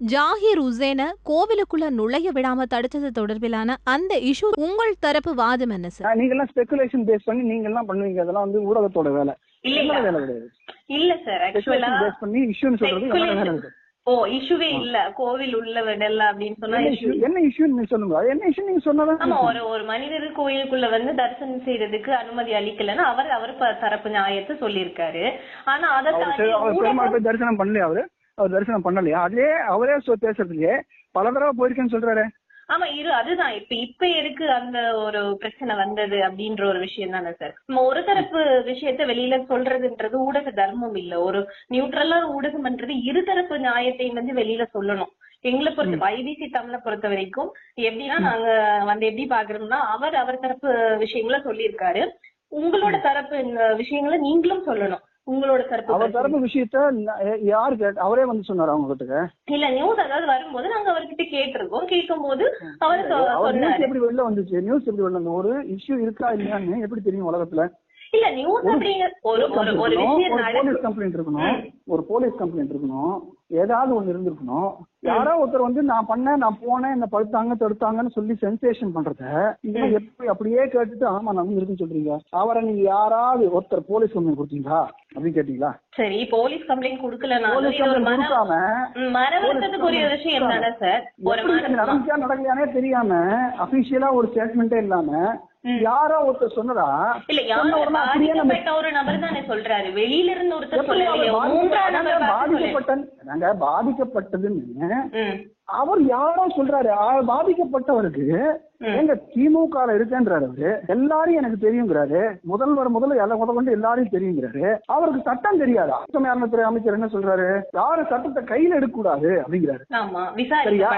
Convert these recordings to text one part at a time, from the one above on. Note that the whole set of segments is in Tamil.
ஜாகிர் உசேன கோவிலுக்குள்ள நுழைய விடாம தடுத்தது தொடர்பிலான அந்த இஷ்யூ உங்கள் தரப்பு வாதம் என்ன சார் நீங்க எல்லாம் ஸ்பெகுலேஷன் பேஸ் பண்ணி நீங்க எல்லாம் பண்ணுவீங்க. அதெல்லாம் வந்து ஊடகத்தோட வேலை. வேலை கிடையாது. இல்ல சார் ஆக்சுவலா பேஸ் பண்ணி இஷ்யூன்னு சொல்றது ஓ இஷ்யூவே இல்ல. கோவில் உள்ள விடல அப்படின்னு சொன்னா என்ன issue issue- என்ன இஷ்யூ நீங்க சொல்லுங்க. என்ன இஷ்யூ நீங்க சொன்னாதான் ஆமா ஒரு ஒரு மனிதர் கோயிலுக்குள்ள வந்து தரிசனம் செய்யறதுக்கு அனுமதி அளிக்கலன்னு அவர் அவர் தரப்பு நியாயத்தை சொல்லியிருக்காரு. ஆனா அதை தரிசனம் பண்ணலையா அவரு? அவர் தரிசனம் பண்ணலையா? அதே அவரே பேசுறதுலயே பல தடவை போயிருக்கேன்னு சொல்றாரு. ஆமா இரு அதுதான். இப்ப இப்ப எதுக்கு அந்த ஒரு பிரச்சனை வந்தது அப்படின்ற ஒரு விஷயம் தானே சார் நம்ம ஒரு தரப்பு விஷயத்த வெளியில சொல்றதுன்றது ஊடக தர்மம் இல்ல. ஒரு நியூட்ரலா ஊடகம்ன்றது இருதரப்பு நியாயத்தையும் வந்து வெளியில சொல்லணும். எங்களை பொறுத்த ஐபிசி தமிழை பொறுத்த வரைக்கும் எப்படின்னா நாங்க வந்து எப்படி பாக்குறோம்னா அவர் அவர் தரப்பு விஷயங்களை சொல்லியிருக்காரு. உங்களோட தரப்பு இந்த விஷயங்களை நீங்களும் சொல்லணும். உங்களோட தரப்பு அவர். தரப்பு விஷயத்த யாரு கேட்ட அவரே வந்து சொன்னாரு அவங்க கிட்ட இல்ல நியூஸ் அதாவது வரும்போது நாங்க அவர்கிட்ட கேட்டிருக்கோம். கேட்கும் போது அவர் நியூஸ் எப்படி வெளில வந்துச்சு? நியூஸ் எப்படி வெளில வந்து ஒரு இஷ்யூ இருக்கா இல்லையான்னு எப்படி தெரியும் உலகத்துல? இல்ல நியூஸ் அப்படிங்கிற ஒரு ஒரு விஷயம் போலீஸ் கம்ப்ளைண்ட் இருக்கணும் ஒரு போலீஸ் கம்ப்ளைண்ட் இருக்கணும். ஏதாவது ஒண்ணு இருந்திருக்கணும். யாரோ ஒருத்தர் வந்து நான் பண்ணேன் நான் போனேன் என்ன படுத்தாங்க தடுத்தாங்கன்னு சொல்லி சென்சேஷன் பண்றத இதெல்லாம் எப்படி அப்படியே கேட்டுட்டு ஆமா நான் இருக்குன்னு சொல்றீங்க. அவரை நீங்க யாராவது ஒருத்தர் போலீஸ் கம்ப்ளைண்ட் கொடுத்தீங்களா? அப்படின்னு கேட்டீங்களா? சரி போலீஸ் கம்ப்ளைண்ட் கொடுக்கலனாலும் போலீஸ் கம்ப்ளைண்ட் கொடுக்காம நடந்துச்சா நடக்கலையானே தெரியாம அபிஷியலா ஒரு ஸ்டேட்மெண்ட்டே இல்லாம யாரோ ஒருத்தர் சொன்னதா? இல்ல சொன்ன யாரு உடனே அப்படியே நம்ம பாதிக்கப்பட்ட ஒரு நபர் தானே சொல்றாரு. வெளியில இருந்து ஒருத்தர் சொல்லலையோ மூன்றாம் பாதிக்கப்பட்ட- நபர் பாதிக்கப்பட்டதுன்னு அவர் யாரோ சொல்றாரு. பாதிக்கப்பட்டவருக்கு எங்க திமுக இருக்கேன்றாரு அவரு. எல்லாரையும் எனக்கு தெரியுங்கிறாரு. முதல்வர் முதல்ல எல்லாம் முத கொண்டு எல்லாரையும் தெரியுங்கிறாரு. அவருக்கு சட்டம் தெரியாதா? சமயாரணத்துறை அமைச்சர் என்ன சொல்றாரு? யாரும் சட்டத்தை கையில எடுக்க கூடாது அப்படிங்கிறாரு சரியா?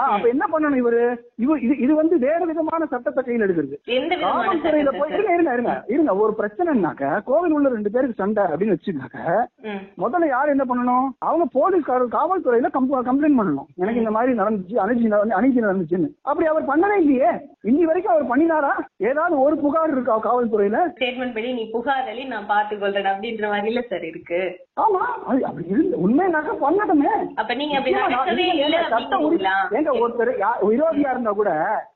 அப்ப- என்ன பண்ணணும் இவரு? இவ இது இது வந்து வேற விதமான சட்டத்தை கையில எடுக்கிறது. காவல்துறையில போய் சட்டத்தை இருங்க இருங்க இருங்க. இருங்க ஒரு பிரச்சனைனாக்க கோவில் உள்ள ரெண்டு பேருக்கு சண்டை அப்படின்னு வச்சுனாக்க ம். முதல்ல யார் என்ன பண்ணணும்? அவங்க போலீஸ்காரர் காவல்துறையில கம்ப்ளைண்ட் பண்ணணும். எனக்கு இந்த மாதிரி நடந்துச்சு அணுகி அணுகி நடந்துச்சுன்னு. அப்படி அவர் பண்ணவே இல்லையே. இன்னி வரைக்கும் அவர் பண்ணினாரா? ஏதாவது ஒரு புகார் இருக்கா காவல்துறையில? ஸ்டேட்மெண்ட் படி நீ புகார் அளி நான் பாத்துக்கொள்றேன் அப்படின்ற மாதிரில சார் இருக்கு. ஆமா. அப்படி இருந்து உண்மைனாக்க பண்ணட்டுமே. அப்ப நீங்க ஏங்க ஒருத்தர் விரோதியா இருந்தா கூட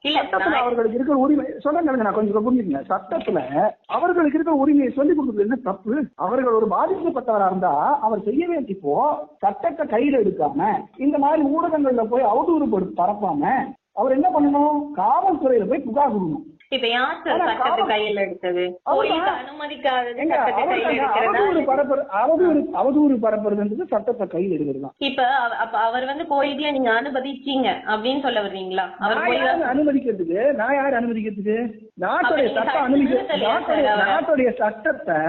சட்டத்துல அவர்களுக்கு இருக்கிற உரிமை சொல்றேன் கேளுங்க, நான் கொஞ்சம் புரிஞ்சுக்கங்க. சட்டத்துல அவர்களுக்கு இருக்கிற உரிமையை சொல்லி கொடுக்குறது என்ன தப்பு? அவர்கள் ஒரு பாதிக்கப்பட்டவரா இருந்தா அவர் செய்ய வேண்டிய இப்போ சட்டத்தை கையில எடுக்காம இந்த மாதிரி ஊடகங்கள்ல போய் அவதூறு பரப்பாம அவர் என்ன பண்ணணும்? காவல்துறையில போய் புகார் கொடுக்கணும். இப்ப யார் சார் சட்டத்தை கையில எடுத்தது? கையில அவதூறு பரப்புற அவதூறு அவதூறு பரப்புறதுன்றது சட்டத்தை கையில் எடுக்கிறது இப்ப அவர் வந்து கோயிலுக்குள்ள நீங்க அனுமதிச்சீங்க அப்படின்னு சொல்ல வர்றீங்களா? அவர் கோயில அனுமதிக்கிறதுக்கு? நான் யார் அனுமதிக்கிறதுக்கு? நாட்டுடைய சட்டம் சட்டம் அனுமதி சொல்லலையா நாட்டுடைய சட்டத்தை.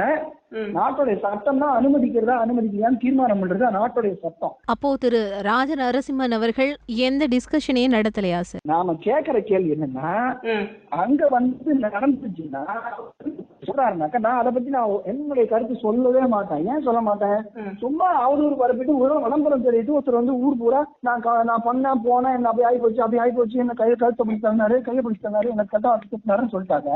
நாட்டுடைய சட்டம் தான் அனுமதிக்கிறதா அனுமதிக்கலான்னு தீர்மானம் பண்றது நாட்டுடைய சட்டம். அப்போ திரு ராஜ நரசிம்மன் அவர்கள் எந்த டிஸ்கஷனையும் நடத்தலையா சார் நாம கேக்குற கேள்வி என்னன்னா அங்க வந்து நடந்துச்சுன்னா சொல்றாருனாக்கா நான் அதை பத்தி நான் என்னுடைய கருத்து சொல்லவே மாட்டேன். ஏன் சொல்ல மாட்டேன். சும்மா அவதூறு பரப்பிட்டு ஒரு விளம்பரம் தெரிவித்து ஒருத்தர் வந்து ஊர் பூரா நான் நான் பண்ணேன் போனேன் என்ன அப்படி ஆகி போச்சு அப்படி ஆகி போச்சு என்ன கையை கழுத்தை பிடிச்சு தந்தாரு கையை பிடிச்சு தந்தாரு எனக்கு கட்ட வச்சுட்டாருன்னு சொல்லிட்டாங்க.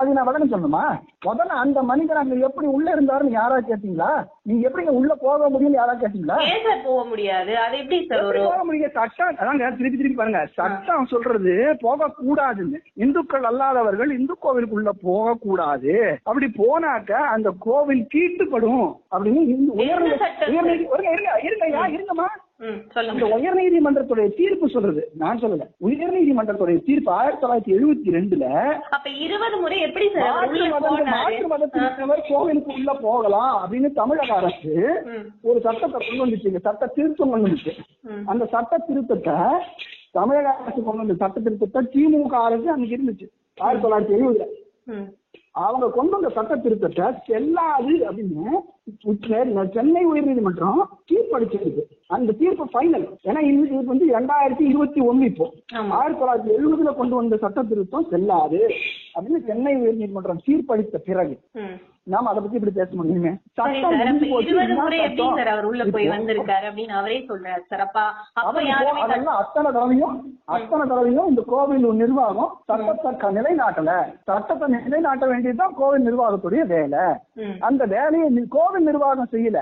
அது நான் விளக்கம் சொல்லணுமா? முதல்ல அந்த மனிதர் அங்க எப்படி உள்ள இருந்தாருன்னு யாரா கேட்டீங்களா? நீங்க எப்படிங்க உள்ள போக முடியும்னு யாரா கேட்டீங்களா? ஏன் சார் போக முடியாது? அது எப்படி சார் ஒரு போக முடியும் சட்டம் அதாங்க திருப்பி திருப்பி பாருங்க. சட்டம் சொல்றது போக கூடாதுன்னு இந்துக்கள் அல்லாதவர்கள் இந்து கோவிலுக்குள்ள போக கூடாது அப்படி போனாக்க அந்த கோவில் தீட்டுப்படும் அப்படின்னு உயர்நீதி இருங்க இருங்கம்மா. அந்த சொல்லுங்க. உயர்நீதிமன்றத்துடைய தீர்ப்பு சொல்றது. நான் சொல்லல. உயர்நீதிமன்றத்துடைய தீர்ப்பு ஆயிரத்தி தொள்ளாயிரத்தி எழுபத்தி ரெண்டுல அப்ப இருபது முறை எப்படி மாற்று மதத்தினர் கோவிலுக்கு உள்ள போகலாம் அப்படின்னு தமிழக அரசு ஒரு சட்டத்தை கொண்டு வந்துச்சுங்க சட்ட திருத்தம் கொண்டு வந்துச்சு. அந்த சட்ட திருத்தத்தை தமிழக அரசு கொண்டு வந்த சட்ட திருத்தத்தை திமுக அரசு அன்னைக்கு இருந்துச்சு. ஆயிரத்தி தொள்ளாயிரத்தி எழுபதுல அவங்க கொண்டு வந்த சட்ட திருத்தத்தை செல்லாது அப்படின்னு சென்னை உயர்நீதிமன்றம் தீர்ப்பளிச்சிருக்கு. அந்த தீர்ப்பு ஃபைனல் ஏன்னா இது வந்து ரெண்டாயிரத்தி இருபத்தி ஒண்ணு இப்போ. ஆயிரத்தி தொள்ளாயிரத்தி எழுபதுல கொண்டு வந்த சட்ட திருத்தம் செல்லாது அப்படின்னு சென்னை உயர்நீதிமன்றம் தீர்ப்பளித்த பிறகு. நாம அதை பத்தி இப்படி பேச முடியுமே. அவர் உள்ள போய் வந்திருக்காரு அப்படின்னு அவரே சொல்றாரு அத்தனை தடவையும் அத்தனை தடவையும் இந்த கோவில் நிர்வாகம் சட்டத்தை நிலைநாட்டல. சட்டத்தை நிலைநாட்ட வேண்டியதுதான் கோவில் நிர்வாகத்துடைய வேலை. அந்த வேலையை கோவில் நிர்வாகம் செய்யல.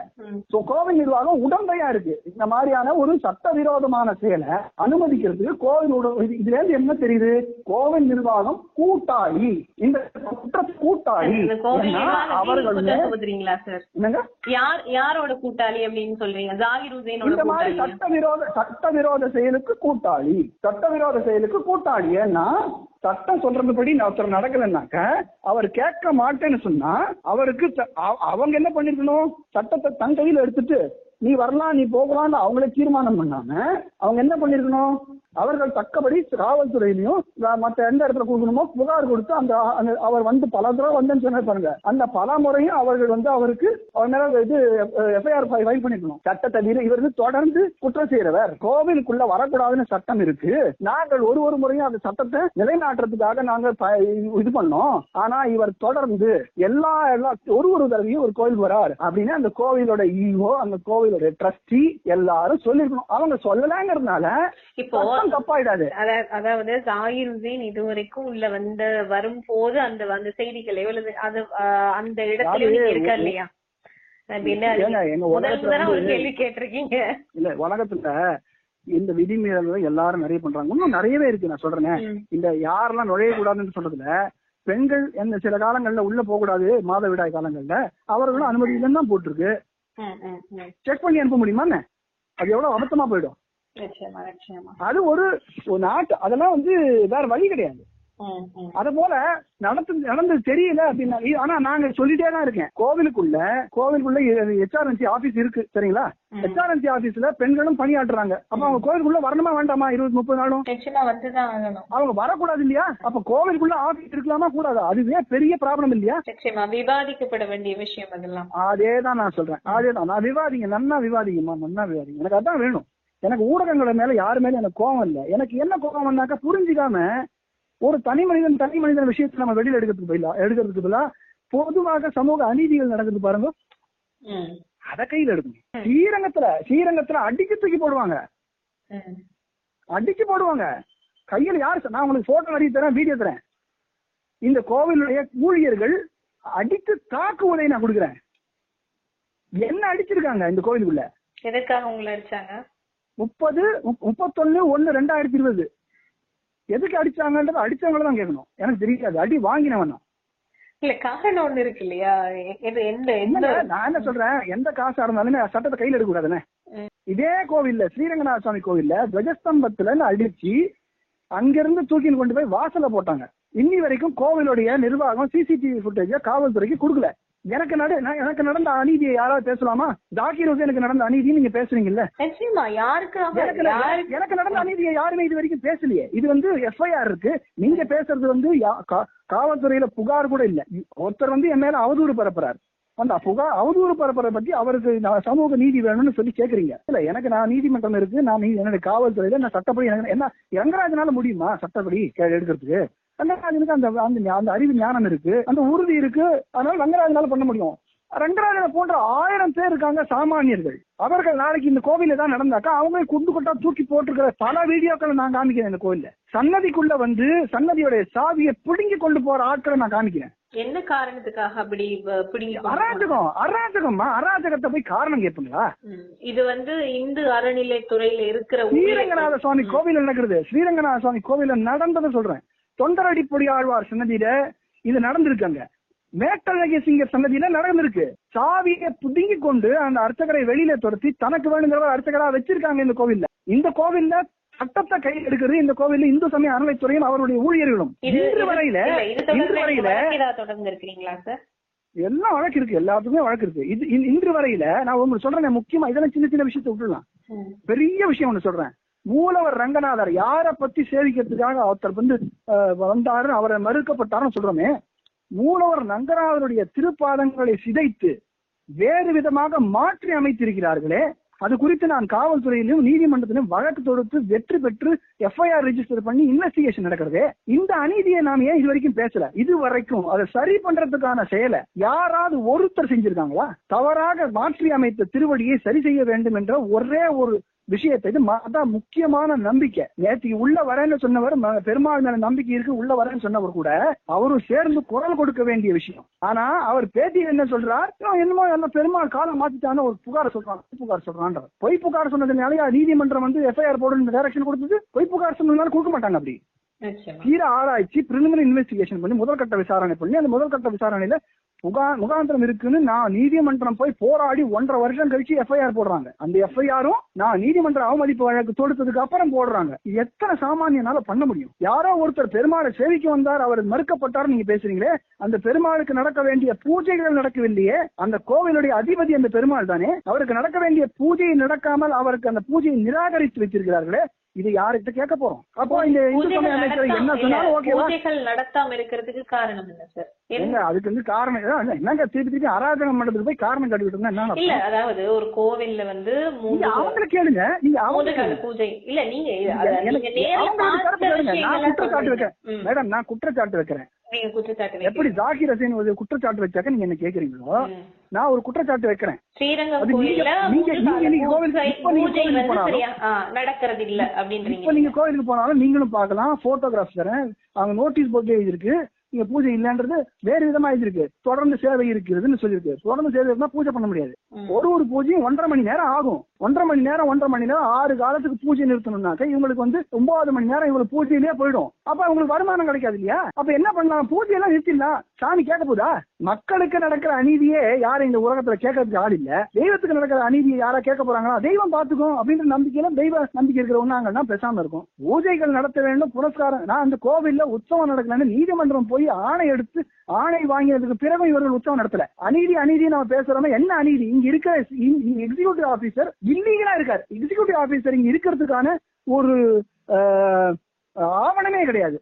சோ கோவில் நிர்வாகம் உடந்தையா இருக்கு. இந்த மாதிரியான ஒரு சட்டவிரோதமான செயலை அனுமதிக்கிறதுக்கு கோவில் இதுல இருந்து என்ன தெரியுது? கோவில் நிர்வாகம் கூட்டாளி. இந்த குற்றத்து கூட்டாளி. இந்த கோவில் ஏன்னா நிர்வாகத்தையும் அவர்கள் குற்றம் சுமத்துறீங்களா சார் என்னங்க? யார் யாரோட கூட்டாளி அப்படின்னு சொல்றீங்க? ஜாகிர் மாதிரி கூட்டாளி சட்டவிரோத சட்டவிரோத செயலுக்கு கூட்டாளி. சட்டவிரோத செயலுக்கு கூட்டாளி. ஏன்னா சட்டம் சொல்றதுபடி நான் ஒருத்தர் நடக்கலைன்னாக்க அவர் கேட்க மாட்டேன்னு சொன்னா அவருக்கு அவங்க என்ன பண்ணிருக்கணும்? சட்டத்தை தன் கையில எடுத்துட்டு நீ வரலாம் நீ போகலாம்னு அவங்களே தீர்மானம் பண்ணாம அவங்க என்ன பண்ணிருக்கணும்? அவர்கள் தக்கபடி காவல்துறையிலையும் மற்ற எந்த இடத்துல கொடுக்கணுமோ புகார் கொடுத்து அந்த அவர் வந்து பல தடவை வந்தேன்னு சொன்னார் பாருங்க. அந்த பல முறையும் அவர்கள் வந்து அவருக்கு அவர் மேல இது எஃப்ஐஆர் ஃபைல் பண்ணிக்கணும் சட்டத்தை மீறி இவர் வந்து தொடர்ந்து குற்றம் செய்யறவர். கோவிலுக்குள்ள வரக்கூடாதுன்னு சட்டம் இருக்கு. நாங்கள் ஒரு ஒரு முறையும் அந்த சட்டத்தை நிலைநாட்டுறதுக்காக நாங்க ப- இது பண்ணோம். ஆனா இவர் தொடர்ந்து எல்லா எல்லா ஒரு ஒரு தடவையும் ஒரு கோவில் வரார். அப்படின்னு அந்த கோவிலோட ஈவோ அந்த கோவிலோட ட்ரஸ்டி எல்லாரும் சொல்லிருக்கணும். அவங்க சொல்லலங்கிறதுனால இப்போ சட்டம் தப்பாயிடாது. அதா- அதாவது ஜாகிர் ஹுசேன் இதுவரைக்கும் உள்ள வந்த வரும்போது அந்த அந்த செய்திகளையோ அல்லது அது அந்த இடத்துலயும் நீங்க இருக்கா இல்லையா? என்ன உலகத்துல இந்த விதிமீறல்கள் எல்லாரும் நிறைய பண்றாங்க. இன்னும் நிறையவே இருக்கு நான் சொல்றேன். இந்த யாரெல்லாம் நுழையக்கூடாதுன்னு சொல்றதுல பெண்கள் எந்த சில காலங்கள்ல உள்ள போக கூடாது மாதவிடாய் காலங்கள்ல அவர்களும் அனுமதி இல்லைன்னு தான் போட்டிருக்கு. செக் பண்ணி அனுப்ப முடியுமா என்ன? அது எவ்வளவு அபத்தமா போயிடும். அது ஒரு நாட்டு அதெல்லாம் வந்து வேற வழி கிடையாது. அது போல நடந்து நடந்தது தெரியல அப்படின்னா ஆனா நாங்க சொல்லிட்டே தான் இருக்கேன். கோவிலுக்குள்ள கோவிலுக்குள்ள ஹெச்ஆர்என்சி ஆபீஸ் இருக்கு சரிங்களா. ஹெச்ஆர்என்சி ஆபீஸ்ல பெண்களும் பணியாற்றுறாங்க. அப்ப அவங்க கோவிலுக்குள்ள வரணுமா வேண்டாமா? இருபது முப்பது நாளும்? அவங்க வரக்கூடாது இல்லையா? அப்ப கோவிலுக்குள்ள ஆபீஸ் இருக்கலாமா கூடாதா? அதுவே பெரிய ப்ராப்ளம் இல்லையா? விவாதிக்கப்பட வேண்டிய விஷயம் அதெல்லாம். அதே தான் நான் சொல்றேன். அதே தான் நான் விவாதிங்க நன்னா விவாதிங்கம்மா நன்னா விவாதிங்க. எனக்கு அதான் வேணும். எனக்கு ஊடகங்கள் மேல யாரு மேல எனக்கு கோவம் இல்லை. எனக்கு என்ன கோவம்னாக்கா புரிஞ்சுக்காம ஒரு தனி மனிதன் தனி மனிதன் விஷயத்தை நம்ம வெளியில எடுக்கிறதுக்கு பதிலா எடுக்கிறதுக்கு பதிலா பொதுவாக சமூக அநீதிகள் நடக்குது பாருங்க. அத கையில எடுக்கணும். ஸ்ரீரங்கத்துல ஸ்ரீரங்கத்துல அடிச்சு தூக்கி போடுவாங்க. அடிச்சு போடுவாங்க. கையில யாரு நான் உங்களுக்கு போட்டோ அடிச்சு தரேன் வீடியோ தரேன். இந்த கோவிலுடைய ஊழியர்கள் அடித்து தாக்குவதை நான் கொடுக்குறேன். என்ன அடிச்சிருக்காங்க இந்த கோவிலுக்குள்ள? எதுக்காக உங்களை அடிச்சாங்க? முப்பது முப்- முப்பத்தொன்னு ஒண்ணு ரெண்டாயிரத்தி இருபது. எதுக்கு அடிச்சாங்கன்றது அடிச்சவங்கள தான் கேட்கணும். எனக்கு தெரியாது. அடி வாங்கினவன். இல்ல காரணம் ஒண்ணு இருக்கு இல்லையா? நான் என்ன சொல்றேன்? எந்த காசா இருந்தாலுமே சட்டத்தை கையில எடுக்க கூடாதுன்னு. இதே கோவில்ல ஸ்ரீரங்கநாத சுவாமி கோவில்ல துவஜஸ்தம்பத்துல அடிச்சு அங்கிருந்து தூக்கின்னு கொண்டு போய் வாசல்ல போட்டாங்க. இன்னி வரைக்கும் கோவிலுடைய நிர்வாகம் சிசிடிவி ஃபுட்டேஜ காவல்துறைக்கு கொடுக்கல. எனக்கு நட எனக்கு நடந்த அநீதியை யாராவது பேசலாமா? ஜாக்கீர் ஹுசேனுக்கு நடந்த அநீதி நீங்க பேசுறீங்கல்ல? நிச்சயமா எனக்கு யாருக்கு எனக்கு நடந்த அநீதியை யாருமே இது வரைக்கும் பேசலையே. இது வந்து எஃப்ஐஆர் இருக்கு. நீங்க பேசுறது வந்து காவல்துறையில புகார் கூட இல்ல. ஒருத்தர் வந்து என் மேல அவதூறு பரப்புறாரு. அந்த புகார் அவதூறு பரப்புறத பத்தி அவருக்கு நான் சமூக நீதி வேணும்னு சொல்லி கேக்குறீங்க. இல்ல எனக்கு நான் நீதிமன்றம் இருக்கு. நான் என்னுடைய காவல்துறையில நான் சட்டப்படி எனக்கு என்ன ரங்கராஜனால முடியுமா சட்டப்படி? எடுக்கிறதுக்கு. ரங்கராஜனுக்கு அந்த அந்த அந்த அறிவு ஞானம் இருக்கு. அந்த உறுதி இருக்கு. அதனால ரங்கராஜனால பண்ண முடியும். ரங்கராஜனை போன்ற ஆயிரம் பேர் இருக்காங்க சாமானியர்கள். அவர்கள் நாளைக்கு இந்த கோவில தான் நடந்தாக்கா அவங்க குண்டு கொட்டா தூக்கி போட்டிருக்கிற பல வீடியோக்களை நான் காமிக்கிறேன் இந்த கோவில்ல. சன்னதிக்குள்ள வந்து சன்னதியோட சாவியை பிடுங்கி கொண்டு போற ஆட்களை நான் காமிக்கிறேன். என்ன காரணத்துக்காக அப்படி? அராஜகம் அராஜகம்மா அராஜகத்தை போய் காரணம் கேட்பீங்களா? ம். இது வந்து இந்து அறநிலைத்துறையில இருக்கிற ஸ்ரீரங்கநாத. சுவாமி கோவில் நடக்கிறது. ஸ்ரீரங்கநாத சுவாமி கோவில்ல நடந்ததை சொல்றேன். தொண்டரடிப்பொடி ஆழ்வார் சன்னதியில இது நடந்திருக்காங்க. மேட்டழகிய சிங்கர் சன்னதியில நடந்திருக்கு. சாவியை புடுங்கி கொண்டு அந்த அர்ச்சகரை வெளியில துரத்தி தனக்கு வேணுங்கிறவர் அர்ச்சகரா வச்சிருக்காங்க இந்த கோவில்ல. இந்த கோவில்ல சட்டத்தை கையில் எடுக்கிறது இந்த கோவில்ல இந்து சமய அறநிலைத்துறையும் அவருடைய ஊழியர்களும். இன்று வரையில இன்று வரையில எல்லாம் வழக்கு இருக்கு எல்லாத்துக்குமே வழக்கு இருக்கு. இது இன்- இன்று வரையில நான் உங்களுக்கு சொல்றேன் முக்கியமா இதெல்லாம் சின்ன சின்ன விஷயத்தை விட்டுடலாம். ம். பெரிய விஷயம் ஒண்ணு சொல்றேன். மூலவர் ரங்கநாதர் யார பத்தி சேவிக்கிறதுக்காக ஒருத்தர் வந்து வந்தாரு அவரை மறுக்கப்பட்டாருன்னு சொல்றோமே மூலவர் ரங்கநாதருடைய திருப்பாதங்களை சிதைத்து வேறு விதமாக மாற்றி அமைத்திருக்கிறார்களே அது குறித்து நான் காவல்துறையிலும் நீதிமன்றத்திலும் வழக்கு தொடுத்து வெற்றி பெற்று எஃப்ஐஆர் ரிஜிஸ்டர் பண்ணி இன்வெஸ்டிகேஷன் நடக்கிறது. இந்த அநீதியை நாம் ஏன் இது வரைக்கும் பேசல? இது வரைக்கும் அதை சரி பண்றதுக்கான செயலை யாராவது ஒருத்தர் செஞ்சிருக்காங்களா? தவறாக மாற்றி அமைத்த திருவடியை சரி செய்ய வேண்டும் என்ற ஒரே ஒரு விஷயத்தை இது அதான் முக்கியமான நம்பிக்கை. நேற்று உள்ள வரேன்னு சொன்னவர் பெருமாள் மேல நம்பிக்கை இருக்கு உள்ள வரேன்னு சொன்னவர் கூட அவரும் சேர்ந்து குரல் கொடுக்க வேண்டிய விஷயம். ஆனா அவர் பேட்டியில் என்ன சொல்றார்? "இவன் என்னமோ என்ன பெருமாள் காலம் மாத்திட்டான்னு ஒரு புகார் சொல்றான் புகார் சொல்றான்ற பொய் புகார் சொன்னதுனால நீதிமன்றம் வந்து எஃப்ஐஆர் போடுன்னு டைரக்ஷன் கொடுத்தது? பொய் புகார் சொன்னதுனால கொடுக்க மாட்டாங்க அப்படி. தீர ஆராய்ச்சி பிரிலிமினரி இன்வெஸ்டிகேஷன் பண்ணி முதல்கட்ட விசாரணை பண்ணி அந்த முதல்கட்ட விசாரணையில முகா முகாந்திரம் இருக்குன்னு நான் நீதிமன்றம் போய் போராடி ஒன்றரை வருஷம் கழிச்சு எஃப்ஐஆர் போடுறாங்க. அந்த எஃப்ஐஆரும் நான் நீதிமன்ற அவமதிப்பு வழக்கு தொடுத்ததுக்கு அப்புறம் போடுறாங்க. இது எத்தனை சாமானியனால பண்ண முடியும்? யாரோ ஒருத்தர் பெருமாளை சேவிக்க வந்தார் அவர் மறுக்கப்பட்டார் நீங்க பேசுறீங்களே அந்த பெருமாளுக்கு நடக்க வேண்டிய பூஜைகள் நடக்கவில்லையே அந்த கோவிலுடைய அதிபதி அந்த பெருமாள் தானே அவருக்கு நடக்க வேண்டிய பூஜை நடக்காமல் அவருக்கு அந்த பூஜையை நிராகரித்து வைத்திருக்கிறார்களே இது யார்கிட்ட கேட்க போறோம்? அப்போ இந்த என்ன சொன்னாலும் பூஜைகள் நடத்தாம இருக்கிறதுக்கு காரணம் என்ன சார்? அதுக்கு வந்து காரணம் என்னங்க திருப்பி திருப்பி அராஜகம் மண்டலத்துக்கு போய் காரணம் கட்டிவிட்டு இருந்தா என்ன இல்ல? அதாவது ஒரு கோவில்ல வந்து அவங்களை கேளுங்க நீங்க அவங்க. பூஜை இல்ல நீங்க. நான் குற்றச்சாட்டு. வைக்கிறேன். மேடம் நான் குற்றச்சாட்டு வைக்கிறேன் எப்படி. ஜாகிர் ஹசேன் ஒரு குற்றச்சாட்டு வச்சாக்க நீங்க என்ன கேக்குறீங்களோ. நான் ஒரு குற்றச்சாட்டு வைக்கிறேன் ஸ்ரீரங்கம் கோயில்ல நீங்க- நீங்க- நீங்க நடக்கிறது இல்ல அப்படின்றீங்க இப்ப நீங்க கோயிலுக்கு போனாலும் நீங்களும் பார்க்கலாம் போட்டோகிராஃப் தரேன் அவங்க நோட்டீஸ் போட்டு எழுதிருக்கு நீங்க பூஜை இல்லன்றது வேறு விதமா எழுதிருக்கு தொடர்ந்து சேவை இருக்கிறதுன்னு சொல்லியிருக்கு. தொடர்ந்து சேவை இருந்தா பூஜை பண்ண முடியாது. ஒரு ஒரு பூஜையும் ஒன்றரை மணி நேரம் ஆகும். ஒன்றரை மணி நேரம் ஒன்றரை மணி நேரம் ஆறு காலத்துக்கு பூஜை நிறுத்தணும்னாக்க இவங்களுக்கு வந்து ஒன்பது மணி நேரம் இவங்களுக்கு பூஜையிலே போயிடும். அப்ப உங்களுக்கு வருமானம் கிடைக்காது இல்லையா? அப்ப என்ன பண்ணலாம்? பூஜையெல்லாம் நிறுத்திடலாம். சாமி கேட்க போதா? மக்களுக்கு நடக்கிற அநீதியே யாரும் இந்த உலகத்துல கேட்கறதுக்கு ஆள் இல்ல. தெய்வத்துக்கு நடக்கிற அநீதியை யாரா கேட்க போறாங்களா? தெய்வம் பாத்துக்கும் அப்படின்ற நம்பிக்கையில தெய்வ நம்பிக்கை இருக்கிறவங்க பேசாம இருக்கும். பூஜைகள் நடத்த வேண்டும் புரஸ்காரம். நான் அந்த கோவில்ல உற்சவம் நடக்கலன்னு நீதிமன்றம் போய் ஆணை எடுத்து ஆணை வாங்கினதுக்கு பிறகு இவர்கள் உற்சவம் நடத்தல. அநீதி அநீதி நம்ம பேசுறோமே என்ன அநீதி? இங்க இருக்கிற எக்ஸிகூட்டிவ் ஆபீசர் இல்லீகலா இருக்காரு. எக்ஸிகூட்டிவ் ஆபீசர் இங்க இருக்கிறதுக்கான ஒரு ஆவணமே கிடையாது.